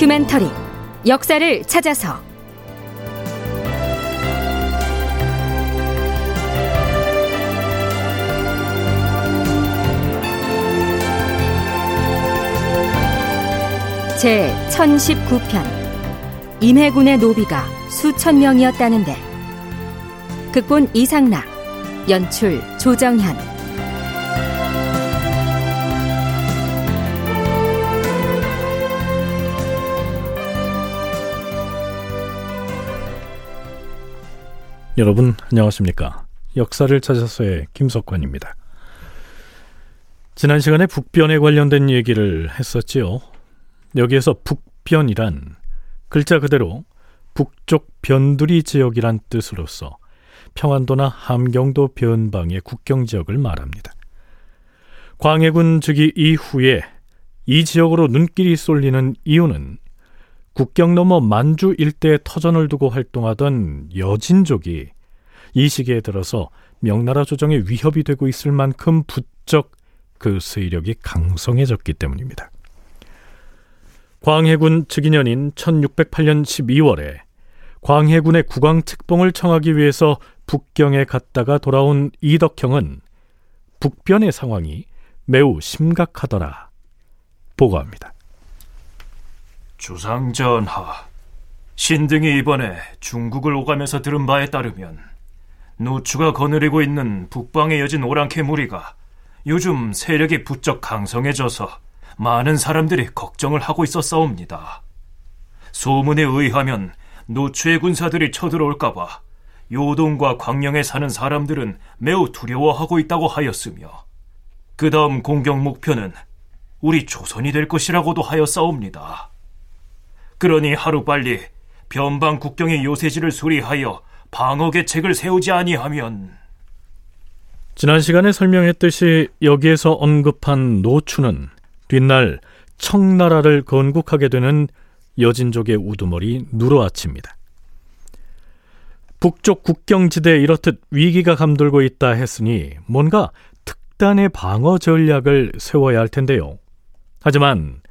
다큐멘터리. 역사를 찾아서. 제 1019편. 임해군의 노비가 수천 명이었다는데. 극본 이상락 연출 조정현 여러분 안녕하십니까? 역사를 찾아서의 김석관입니다. 지난 시간에 북변에 관련된 얘기를 했었지요. 여기에서 북변이란 글자 그대로 북쪽 변두리 지역이란 뜻으로서 평안도나 함경도 변방의 국경 지역을 말합니다. 광해군 즉위 이후에 이 지역으로 눈길이 쏠리는 이유는 국경 너머 만주 일대에 터전을 두고 활동하던 여진족이 이 시기에 들어서 명나라 조정에 위협이 되고 있을 만큼 부쩍 그 세력이 강성해졌기 때문입니다. 광해군 즉위년인 1608년 12월에 광해군의 국왕 특봉을 청하기 위해서 북경에 갔다가 돌아온 이덕형은 북변의 상황이 매우 심각하더라 보고합니다. 주상전하, 신등이 이번에 중국을 오가면서 들은 바에 따르면 노추가 거느리고 있는 북방의 여진 오랑캐 무리가 요즘 세력이 부쩍 강성해져서 많은 사람들이 걱정을 하고 있었사옵니다. 소문에 의하면 노추의 군사들이 쳐들어올까봐 요동과 광령에 사는 사람들은 매우 두려워하고 있다고 하였으며 그 다음 공격 목표는 우리 조선이 될 것이라고도 하였사옵니다. 그러니 하루빨리 변방 국경의 요새지를 수리하여 방어 계책을 세우지 아니하면 지난 시간에 설명했듯이 여기에서 언급한 노추는 뒷날 청나라를 건국하게 되는 여진족의 우두머리 누르아치입니다. 북쪽 국경지대에 이렇듯 위기가 감돌고 있다 했으니 뭔가 특단의 방어 전략을 세워야 할 텐데요. 하지만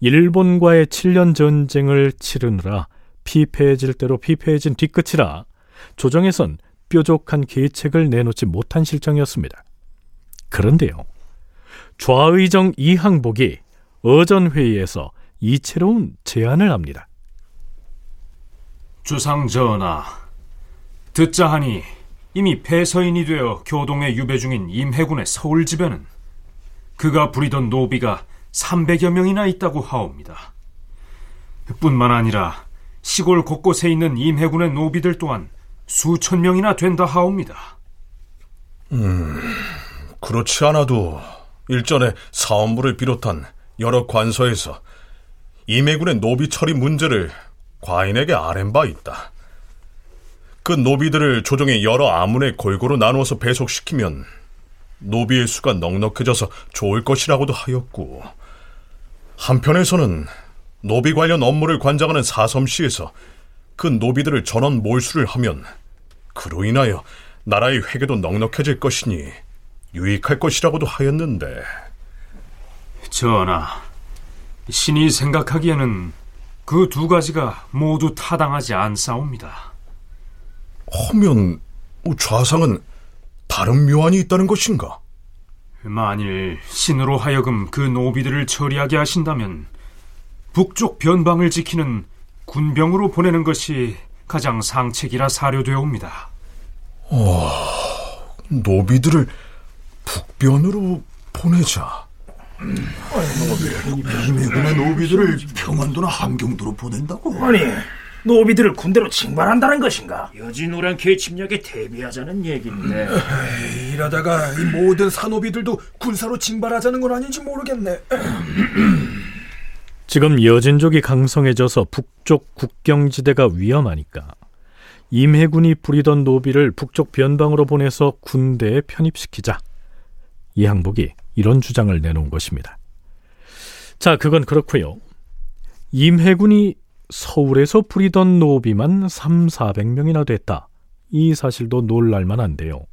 일본과의 7년 전쟁을 치르느라 피폐해질 대로 피폐해진 뒤끝이라 조정에선 뾰족한 계책을 내놓지 못한 실정이었습니다. 그런데요. 좌의정 이항복이 어전회의에서 이채로운 제안을 합니다. 주상 전하, 듣자 하니 이미 폐서인이 되어 교동에 유배 중인 임해군의 서울지배는 그가 부리던 노비가 300여 명이나 있다고 하옵니다. 뿐만 아니라 시골 곳곳에 있는 임해군의 노비들 또한 수천 명이나 된다 하옵니다. 음, 그렇지 않아도 일전에 사원부를 비롯한 여러 관서에서 임해군의 노비 처리 문제를 과인에게 아랜 바 있다. 그 노비들을 조정의 여러 아문에 골고루 나누어서 배속시키면 노비의 수가 넉넉해져서 좋을 것이라고도 하였고 한편에서는 노비 관련 업무를 관장하는 사섬시에서 그 노비들을 전원 몰수를 하면 그로 인하여 나라의 회계도 넉넉해질 것이니 유익할 것이라고도 하였는데 전하, 신이 생각하기에는 그 두 가지가 모두 타당하지 않사옵니다. 하면 좌상은 다른 묘안이 있다는 것인가? 만일 신으로 하여금 그 노비들을 처리하게 하신다면 북쪽 변방을 지키는 군병으로 보내는 것이 가장 상책이라 사료되옵니다. 어, 노비들을 북변으로 보내자. 임해군의 노비들을 평안도나 함경도로 보낸다고? 아니, 노비들을 군대로 징발한다는 것인가? 여진오랑캐 침략에 대비하자는 얘기인데 에이, 이러다가 이 모든 사노비들도 군사로 징발하자는 건 아닌지 모르겠네. 지금 여진족이 강성해져서 북쪽 국경지대가 위험하니까 임해군이 부리던 노비를 북쪽 변방으로 보내서 군대에 편입시키자. 이 항복이 이런 주장을 내놓은 것입니다. 자, 그건 그렇고요. 임해군이 서울에서 부리던 노비만 3, 400명이나 됐다. 이 사실도 놀랄만 한데요.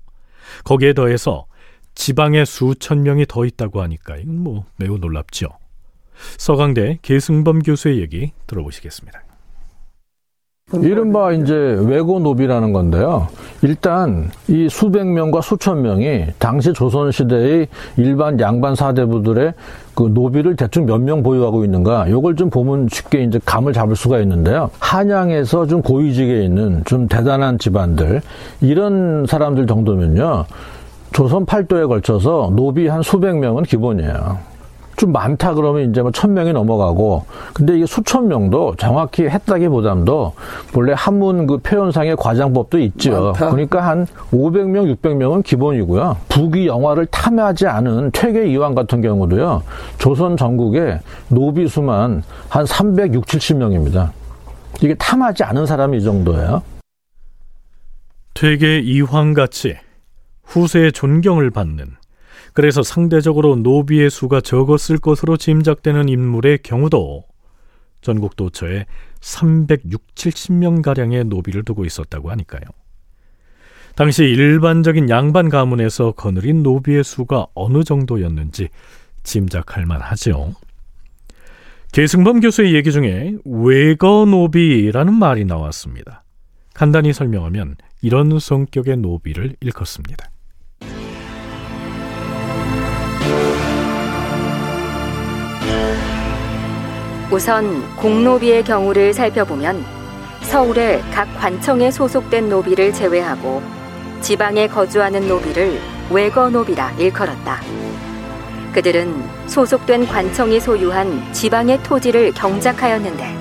거기에 더해서 지방에 수천 명이 더 있다고 하니까 이건 뭐 매우 놀랍죠. 서강대 계승범 교수의 얘기 들어보시겠습니다. 이른바 이제 외고 노비라는 건데요. 일단 이 수백 명과 수천 명이 당시 조선 시대의 일반 양반 사대부들의 그 노비를 대충 몇 명 보유하고 있는가 요걸 좀 보면 쉽게 이제 감을 잡을 수가 있는데요. 한양에서 좀 고위직에 있는 좀 대단한 집안들 이런 사람들 정도면요. 조선 팔도에 걸쳐서 노비 한 수백 명은 기본이에요. 좀 많다 그러면 이제 뭐 천 명이 넘어가고 근데 이게 수천 명도 정확히 했다기보담도 본래 한문 그 표현상의 과장법도 있죠. 많다. 그러니까 한 500명, 600명은 기본이고요. 북이 영화를 탐하지 않은 퇴계 이황 같은 경우도요. 조선 전국에 노비 수만 한 360, 70명입니다. 이게 탐하지 않은 사람이 이 정도예요. 퇴계 이황 같이 후세의 존경을 받는 그래서 상대적으로 노비의 수가 적었을 것으로 짐작되는 인물의 경우도 전국 도처에 360, 70명가량의 노비를 두고 있었다고 하니까요. 당시 일반적인 양반 가문에서 거느린 노비의 수가 어느 정도였는지 짐작할 만하죠. 계승범 교수의 얘기 중에 외거노비라는 말이 나왔습니다. 간단히 설명하면 이런 성격의 노비를 일컫습니다. 우선 공노비의 경우를 살펴보면 서울의 각 관청에 소속된 노비를 제외하고 지방에 거주하는 노비를 외거노비라 일컬었다. 그들은 소속된 관청이 소유한 지방의 토지를 경작하였는데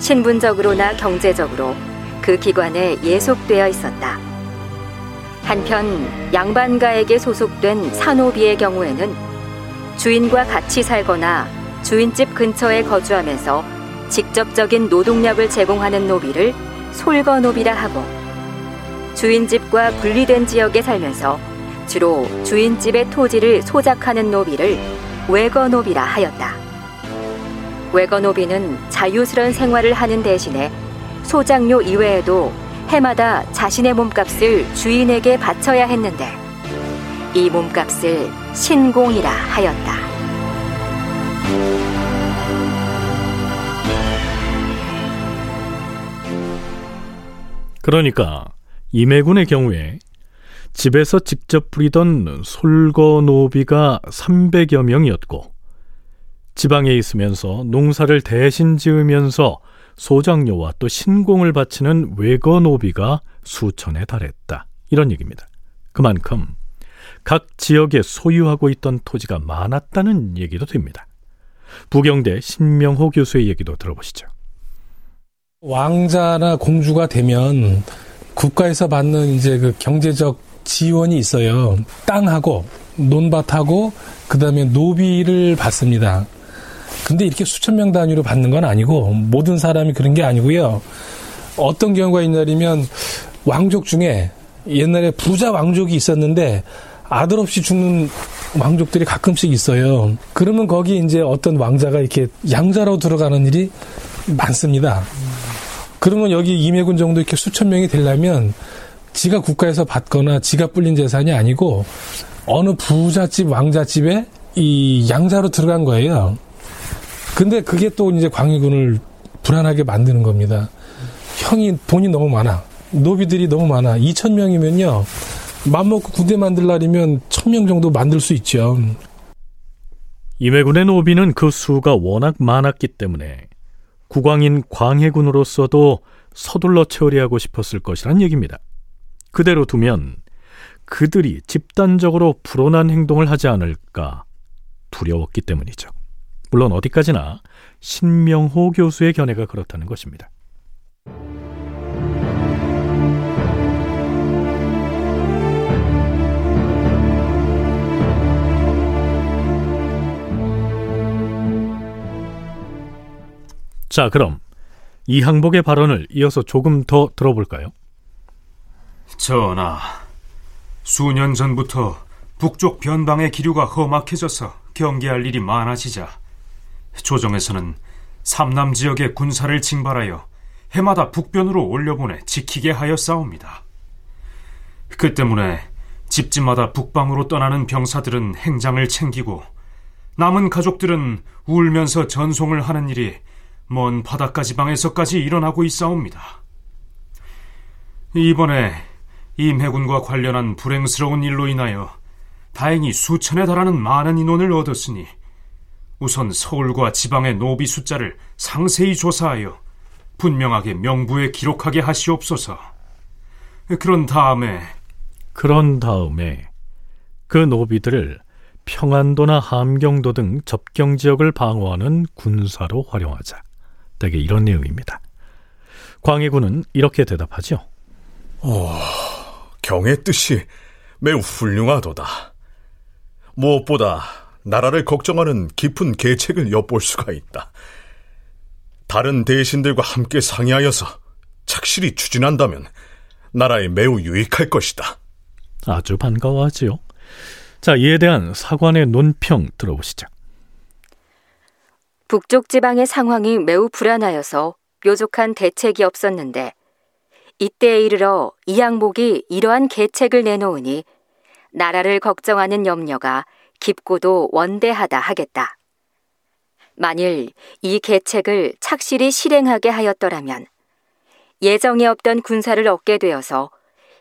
신분적으로나 경제적으로 그 기관에 예속되어 있었다. 한편 양반가에게 소속된 산호비의 경우에는 주인과 같이 살거나 주인집 근처에 거주하면서 직접적인 노동력을 제공하는 노비를 솔거노비라 하고 주인집과 분리된 지역에 살면서 주로 주인집의 토지를 소작하는 노비를 외거노비라 하였다. 외거노비는 자유스런 생활을 하는 대신에 소작료 이외에도 해마다 자신의 몸값을 주인에게 바쳐야 했는데 이 몸값을 신공이라 하였다. 그러니까 임해군의 경우에 집에서 직접 부리던 솔거노비가 300여 명이었고 지방에 있으면서 농사를 대신 지으면서 소장료와 또 신공을 바치는 외거노비가 수천에 달했다. 이런 얘기입니다. 그만큼 각 지역에 소유하고 있던 토지가 많았다는 얘기도 됩니다. 부경대 신명호 교수의 얘기도 들어보시죠. 왕자나 공주가 되면 국가에서 받는 이제 그 경제적 지원이 있어요. 땅하고 논밭하고 그다음에 노비를 받습니다. 근데 이렇게 수천 명 단위로 받는 건 아니고 모든 사람이 그런 게 아니고요. 어떤 경우가 있냐면 왕족 중에 옛날에 부자 왕족이 있었는데 아들 없이 죽는 왕족들이 가끔씩 있어요. 그러면 거기 이제 어떤 왕자가 이렇게 양자로 들어가는 일이 많습니다. 그러면 여기 임해군 정도 이렇게 수천 명이 되려면 지가 국가에서 받거나 지가 불린 재산이 아니고 어느 부잣집 왕자집에 이 양자로 들어간 거예요. 근데 그게 또 이제 광해군을 불안하게 만드는 겁니다. 형이 돈이 너무 많아. 노비들이 너무 많아. 2천 명이면요. 맘먹고 군대 만들라면 1000명 정도 만들 수 있죠. 임해군의 노비는 그 수가 워낙 많았기 때문에 국왕인 광해군으로서도 서둘러 처리하고 싶었을 것이란 얘기입니다. 그대로 두면 그들이 집단적으로 불온한 행동을 하지 않을까 두려웠기 때문이죠. 물론 어디까지나 신명호 교수의 견해가 그렇다는 것입니다. 자, 그럼 이 항복의 발언을 이어서 조금 더 들어볼까요? 전하, 수년 전부터 북쪽 변방의 기류가 험악해져서 경계할 일이 많아지자 조정에서는 삼남 지역의 군사를 징발하여 해마다 북변으로 올려보내 지키게 하여 싸웁니다. 그 때문에 집집마다 북방으로 떠나는 병사들은 행장을 챙기고 남은 가족들은 울면서 전송을 하는 일이 먼 바닷가 지방에서까지 일어나고 있사옵니다. 이번에 임해군과 관련한 불행스러운 일로 인하여 다행히 수천에 달하는 많은 인원을 얻었으니 우선 서울과 지방의 노비 숫자를 상세히 조사하여 분명하게 명부에 기록하게 하시옵소서. 그런 다음에 그런 다음에 그 노비들을 평안도나 함경도 등 접경 지역을 방어하는 군사로 활용하자. 대개 이런 내용입니다. 광해군은 이렇게 대답하죠. 오, 경의 뜻이 매우 훌륭하도다. 무엇보다 나라를 걱정하는 깊은 계책을 엿볼 수가 있다. 다른 대신들과 함께 상의하여서 착실히 추진한다면 나라에 매우 유익할 것이다. 아주 반가워하지요. 자, 이에 대한 사관의 논평 들어보시죠. 북쪽 지방의 상황이 매우 불안하여서 뾰족한 대책이 없었는데 이때에 이르러 이 항목이 이러한 계책을 내놓으니 나라를 걱정하는 염려가 깊고도 원대하다 하겠다. 만일 이 계책을 착실히 실행하게 하였더라면 예정에 없던 군사를 얻게 되어서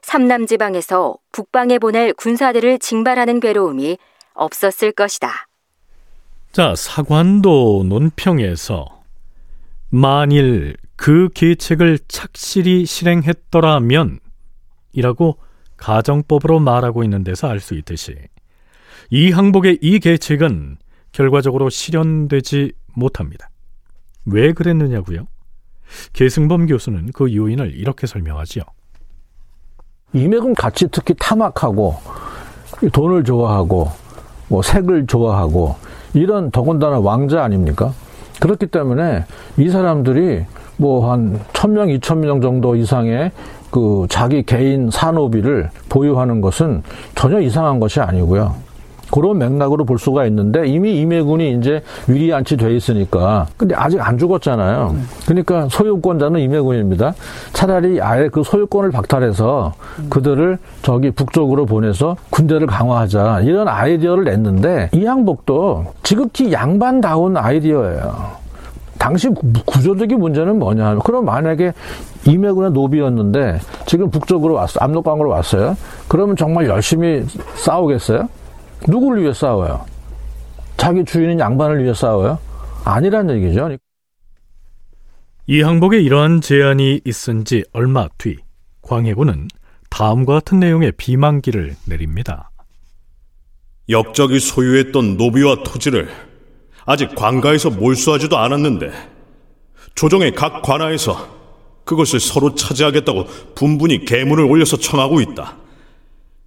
삼남 지방에서 북방에 보낼 군사들을 징발하는 괴로움이 없었을 것이다. 자, 사관도 논평에서 만일 그 계책을 착실히 실행했더라면 이라고 가정법으로 말하고 있는 데서 알 수 있듯이 이 항복의 이 계책은 결과적으로 실현되지 못합니다. 왜 그랬느냐고요? 계승범 교수는 그 요인을 이렇게 설명하지요. 이맥은 같이 특히 탐악하고 돈을 좋아하고 뭐 색을 좋아하고 이런 더군다나 왕자 아닙니까? 그렇기 때문에 이 사람들이 뭐 한 천명, 이천 명 정도 이상의 그 자기 개인 산업비를 보유하는 것은 전혀 이상한 것이 아니고요. 그런 맥락으로 볼 수가 있는데 이미 임해군이 이제 위리 안치 돼 있으니까 근데 아직 안 죽었잖아요. 그러니까 소유권자는 임해군입니다. 차라리 아예 그 소유권을 박탈해서 그들을 저기 북쪽으로 보내서 군대를 강화하자 이런 아이디어를 냈는데 이 항복도 지극히 양반다운 아이디어예요. 당시 구조적인 문제는 뭐냐 하면 그럼 만약에 임해군의 노비였는데 지금 북쪽으로 왔어 압록강으로 왔어요. 그러면 정말 열심히 싸우겠어요? 누구를 위해 싸워요? 자기 주인인 양반을 위해 싸워요? 아니란 얘기죠. 이 항복에 이러한 제안이 있은 지 얼마 뒤 광해군은 다음과 같은 내용의 비만기를 내립니다. 역적이 소유했던 노비와 토지를 아직 관가에서 몰수하지도 않았는데 조정의 각 관하에서 그것을 서로 차지하겠다고 분분히 계문을 올려서 청하고 있다.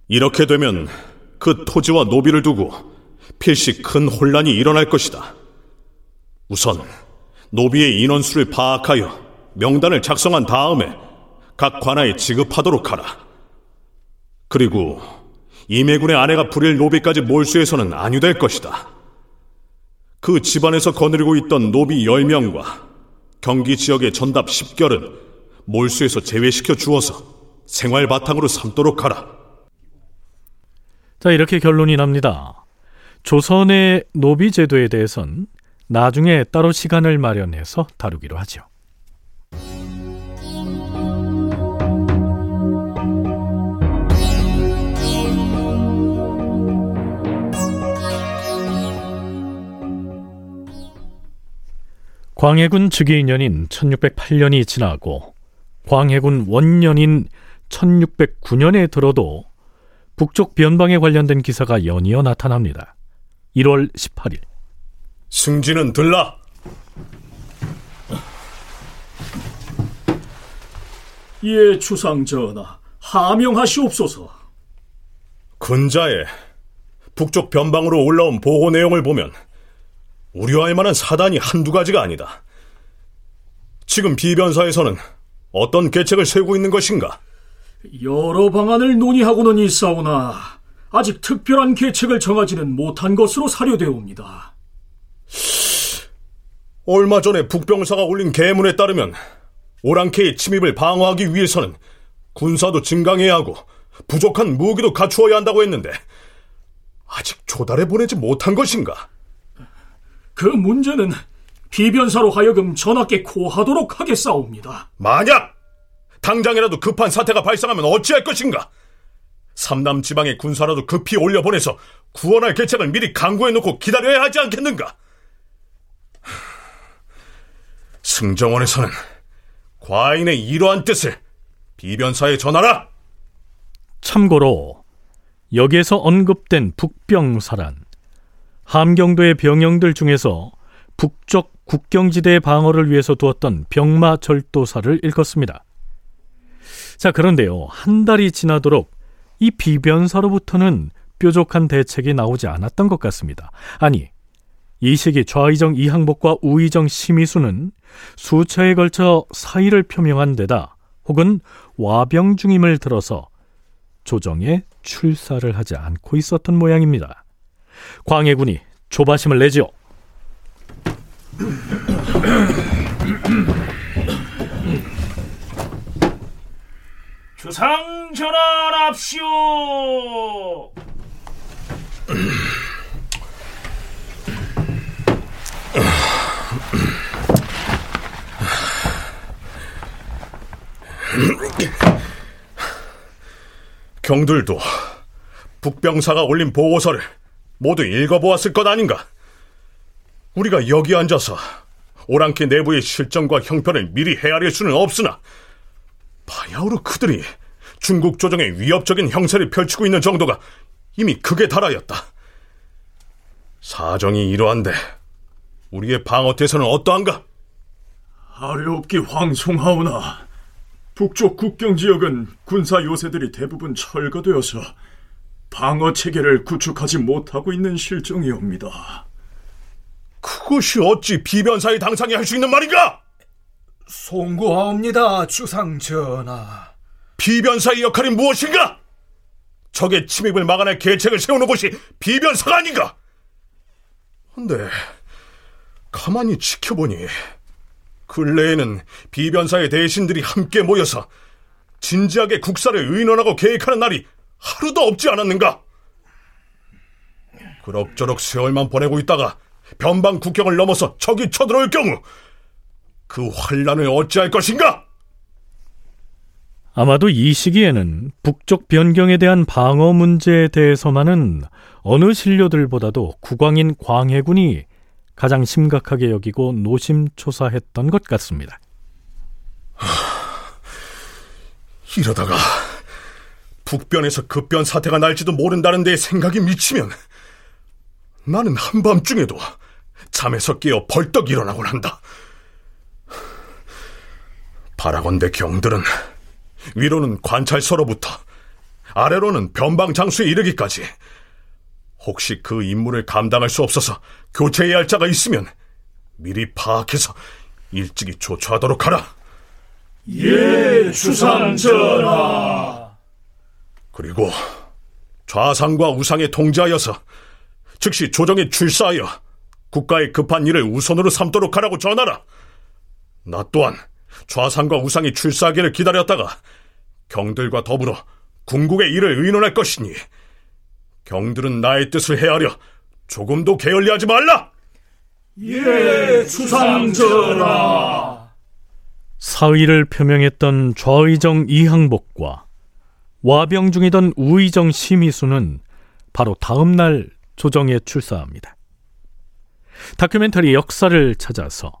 이렇게 되면 그 토지와 노비를 두고 필시 큰 혼란이 일어날 것이다. 우선 노비의 인원수를 파악하여 명단을 작성한 다음에 각 관하에 지급하도록 하라. 그리고 임해군의 아내가 부릴 노비까지 몰수해서는 안유될 것이다. 그 집안에서 거느리고 있던 노비 10명과 경기 지역의 전답 10결은 몰수에서 제외시켜 주어서 생활 바탕으로 삼도록 하라. 자, 이렇게 결론이 납니다. 조선의 노비 제도에 대해선 나중에 따로 시간을 마련해서 다루기로 하죠. 광해군 즉위 년인 1608년이 지나고 광해군 원년인 1609년에 들어도 북쪽 변방에 관련된 기사가 연이어 나타납니다. 1월 18일 승진은 들라. 예, 주상 전하, 하명하시옵소서. 근자에 북쪽 변방으로 올라온 보고 내용을 보면 우려할 만한 사단이 한두 가지가 아니다. 지금 비변사에서는 어떤 계책을 세우고 있는 것인가? 여러 방안을 논의하고는 있사오나 아직 특별한 계책을 정하지는 못한 것으로 사료되옵니다. 얼마 전에 북병사가 올린 계문에 따르면 오랑캐의 침입을 방어하기 위해서는 군사도 증강해야 하고 부족한 무기도 갖추어야 한다고 했는데 아직 조달해 보내지 못한 것인가? 그 문제는 비변사로 하여금 전하께 고하도록 하겠사옵니다. 만약 당장이라도 급한 사태가 발생하면 어찌할 것인가? 삼남 지방의 군사라도 급히 올려보내서 구원할 계책을 미리 강구해놓고 기다려야 하지 않겠는가? 승정원에서는 과인의 이러한 뜻을 비변사에 전하라! 참고로 여기에서 언급된 북병사란 함경도의 병영들 중에서 북쪽 국경지대의 방어를 위해서 두었던 병마 절도사를 읽었습니다. 자, 그런데요. 한 달이 지나도록 이 비변사로부터는 뾰족한 대책이 나오지 않았던 것 같습니다. 아니, 이 시기 좌의정 이항복과 우의정 심의수는 수차에 걸쳐 사의를 표명한 데다 혹은 와병 중임을 들어서 조정에 출사를 하지 않고 있었던 모양입니다. 광해군이 조바심을 내지요. 주상 전환합시오. 경들도 북병사가 올린 보고서를 모두 읽어보았을 것 아닌가? 우리가 여기 앉아서 오랑캐 내부의 실정과 형편을 미리 헤아릴 수는 없으나 바야흐로 그들이 중국 조정에 위협적인 형세를 펼치고 있는 정도가 이미 극에 달하였다. 사정이 이러한데 우리의 방어태세는 어떠한가? 아뢰옵기 황송하오나 북쪽 국경 지역은 군사 요새들이 대부분 철거되어서 방어 체계를 구축하지 못하고 있는 실정이옵니다. 그것이 어찌 비변사의 당상이 할 수 있는 말인가? 송구하옵니다, 주상 전하. 비변사의 역할이 무엇인가? 적의 침입을 막아낼 계책을 세우는 것이 비변사가 아닌가? 근데 가만히 지켜보니 근래에는 비변사의 대신들이 함께 모여서 진지하게 국사를 의논하고 계획하는 날이 하루도 없지 않았는가? 그럭저럭 세월만 보내고 있다가 변방 국경을 넘어서 적이 쳐들어올 경우 그 환란을 어찌할 것인가? 아마도 이 시기에는 북쪽 변경에 대한 방어 문제에 대해서만은 어느 신료들보다도 국왕인 광해군이 가장 심각하게 여기고 노심초사했던 것 같습니다. 이러다가 북변에서 급변 사태가 날지도 모른다는 데 생각이 미치면 나는 한밤중에도 잠에서 깨어 벌떡 일어나곤 한다. 바라건대 경들은 위로는 관찰서로부터 아래로는 변방 장수에 이르기까지 혹시 그 임무를 감당할 수 없어서 교체해야 할 자가 있으면 미리 파악해서 일찍이 조처하도록 하라. 예, 주상 전하. 그리고 좌상과 우상에 통제하여서 즉시 조정에 출사하여 국가의 급한 일을 우선으로 삼도록 하라고 전하라. 나 또한 좌상과 우상이 출사하기를 기다렸다가 경들과 더불어 궁국의 일을 의논할 것이니 경들은 나의 뜻을 헤아려 조금도 게을리하지 말라. 예, 주상전하. 사의를 표명했던 좌의정 이항복과 와병 중이던 우의정 심의수는 바로 다음 날 조정에 출사합니다. 다큐멘터리 역사를 찾아서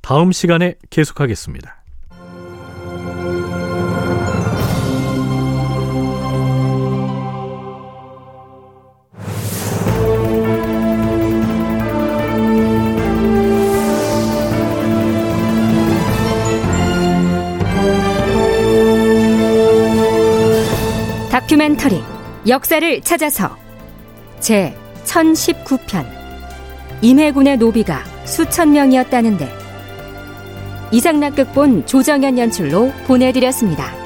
다음 시간에 계속하겠습니다. 다큐멘터리 역사를 찾아서. 제 1019편. 임해군의 노비가 수천 명이었다는데. 이상락 극본 조정현 연출로 보내드렸습니다.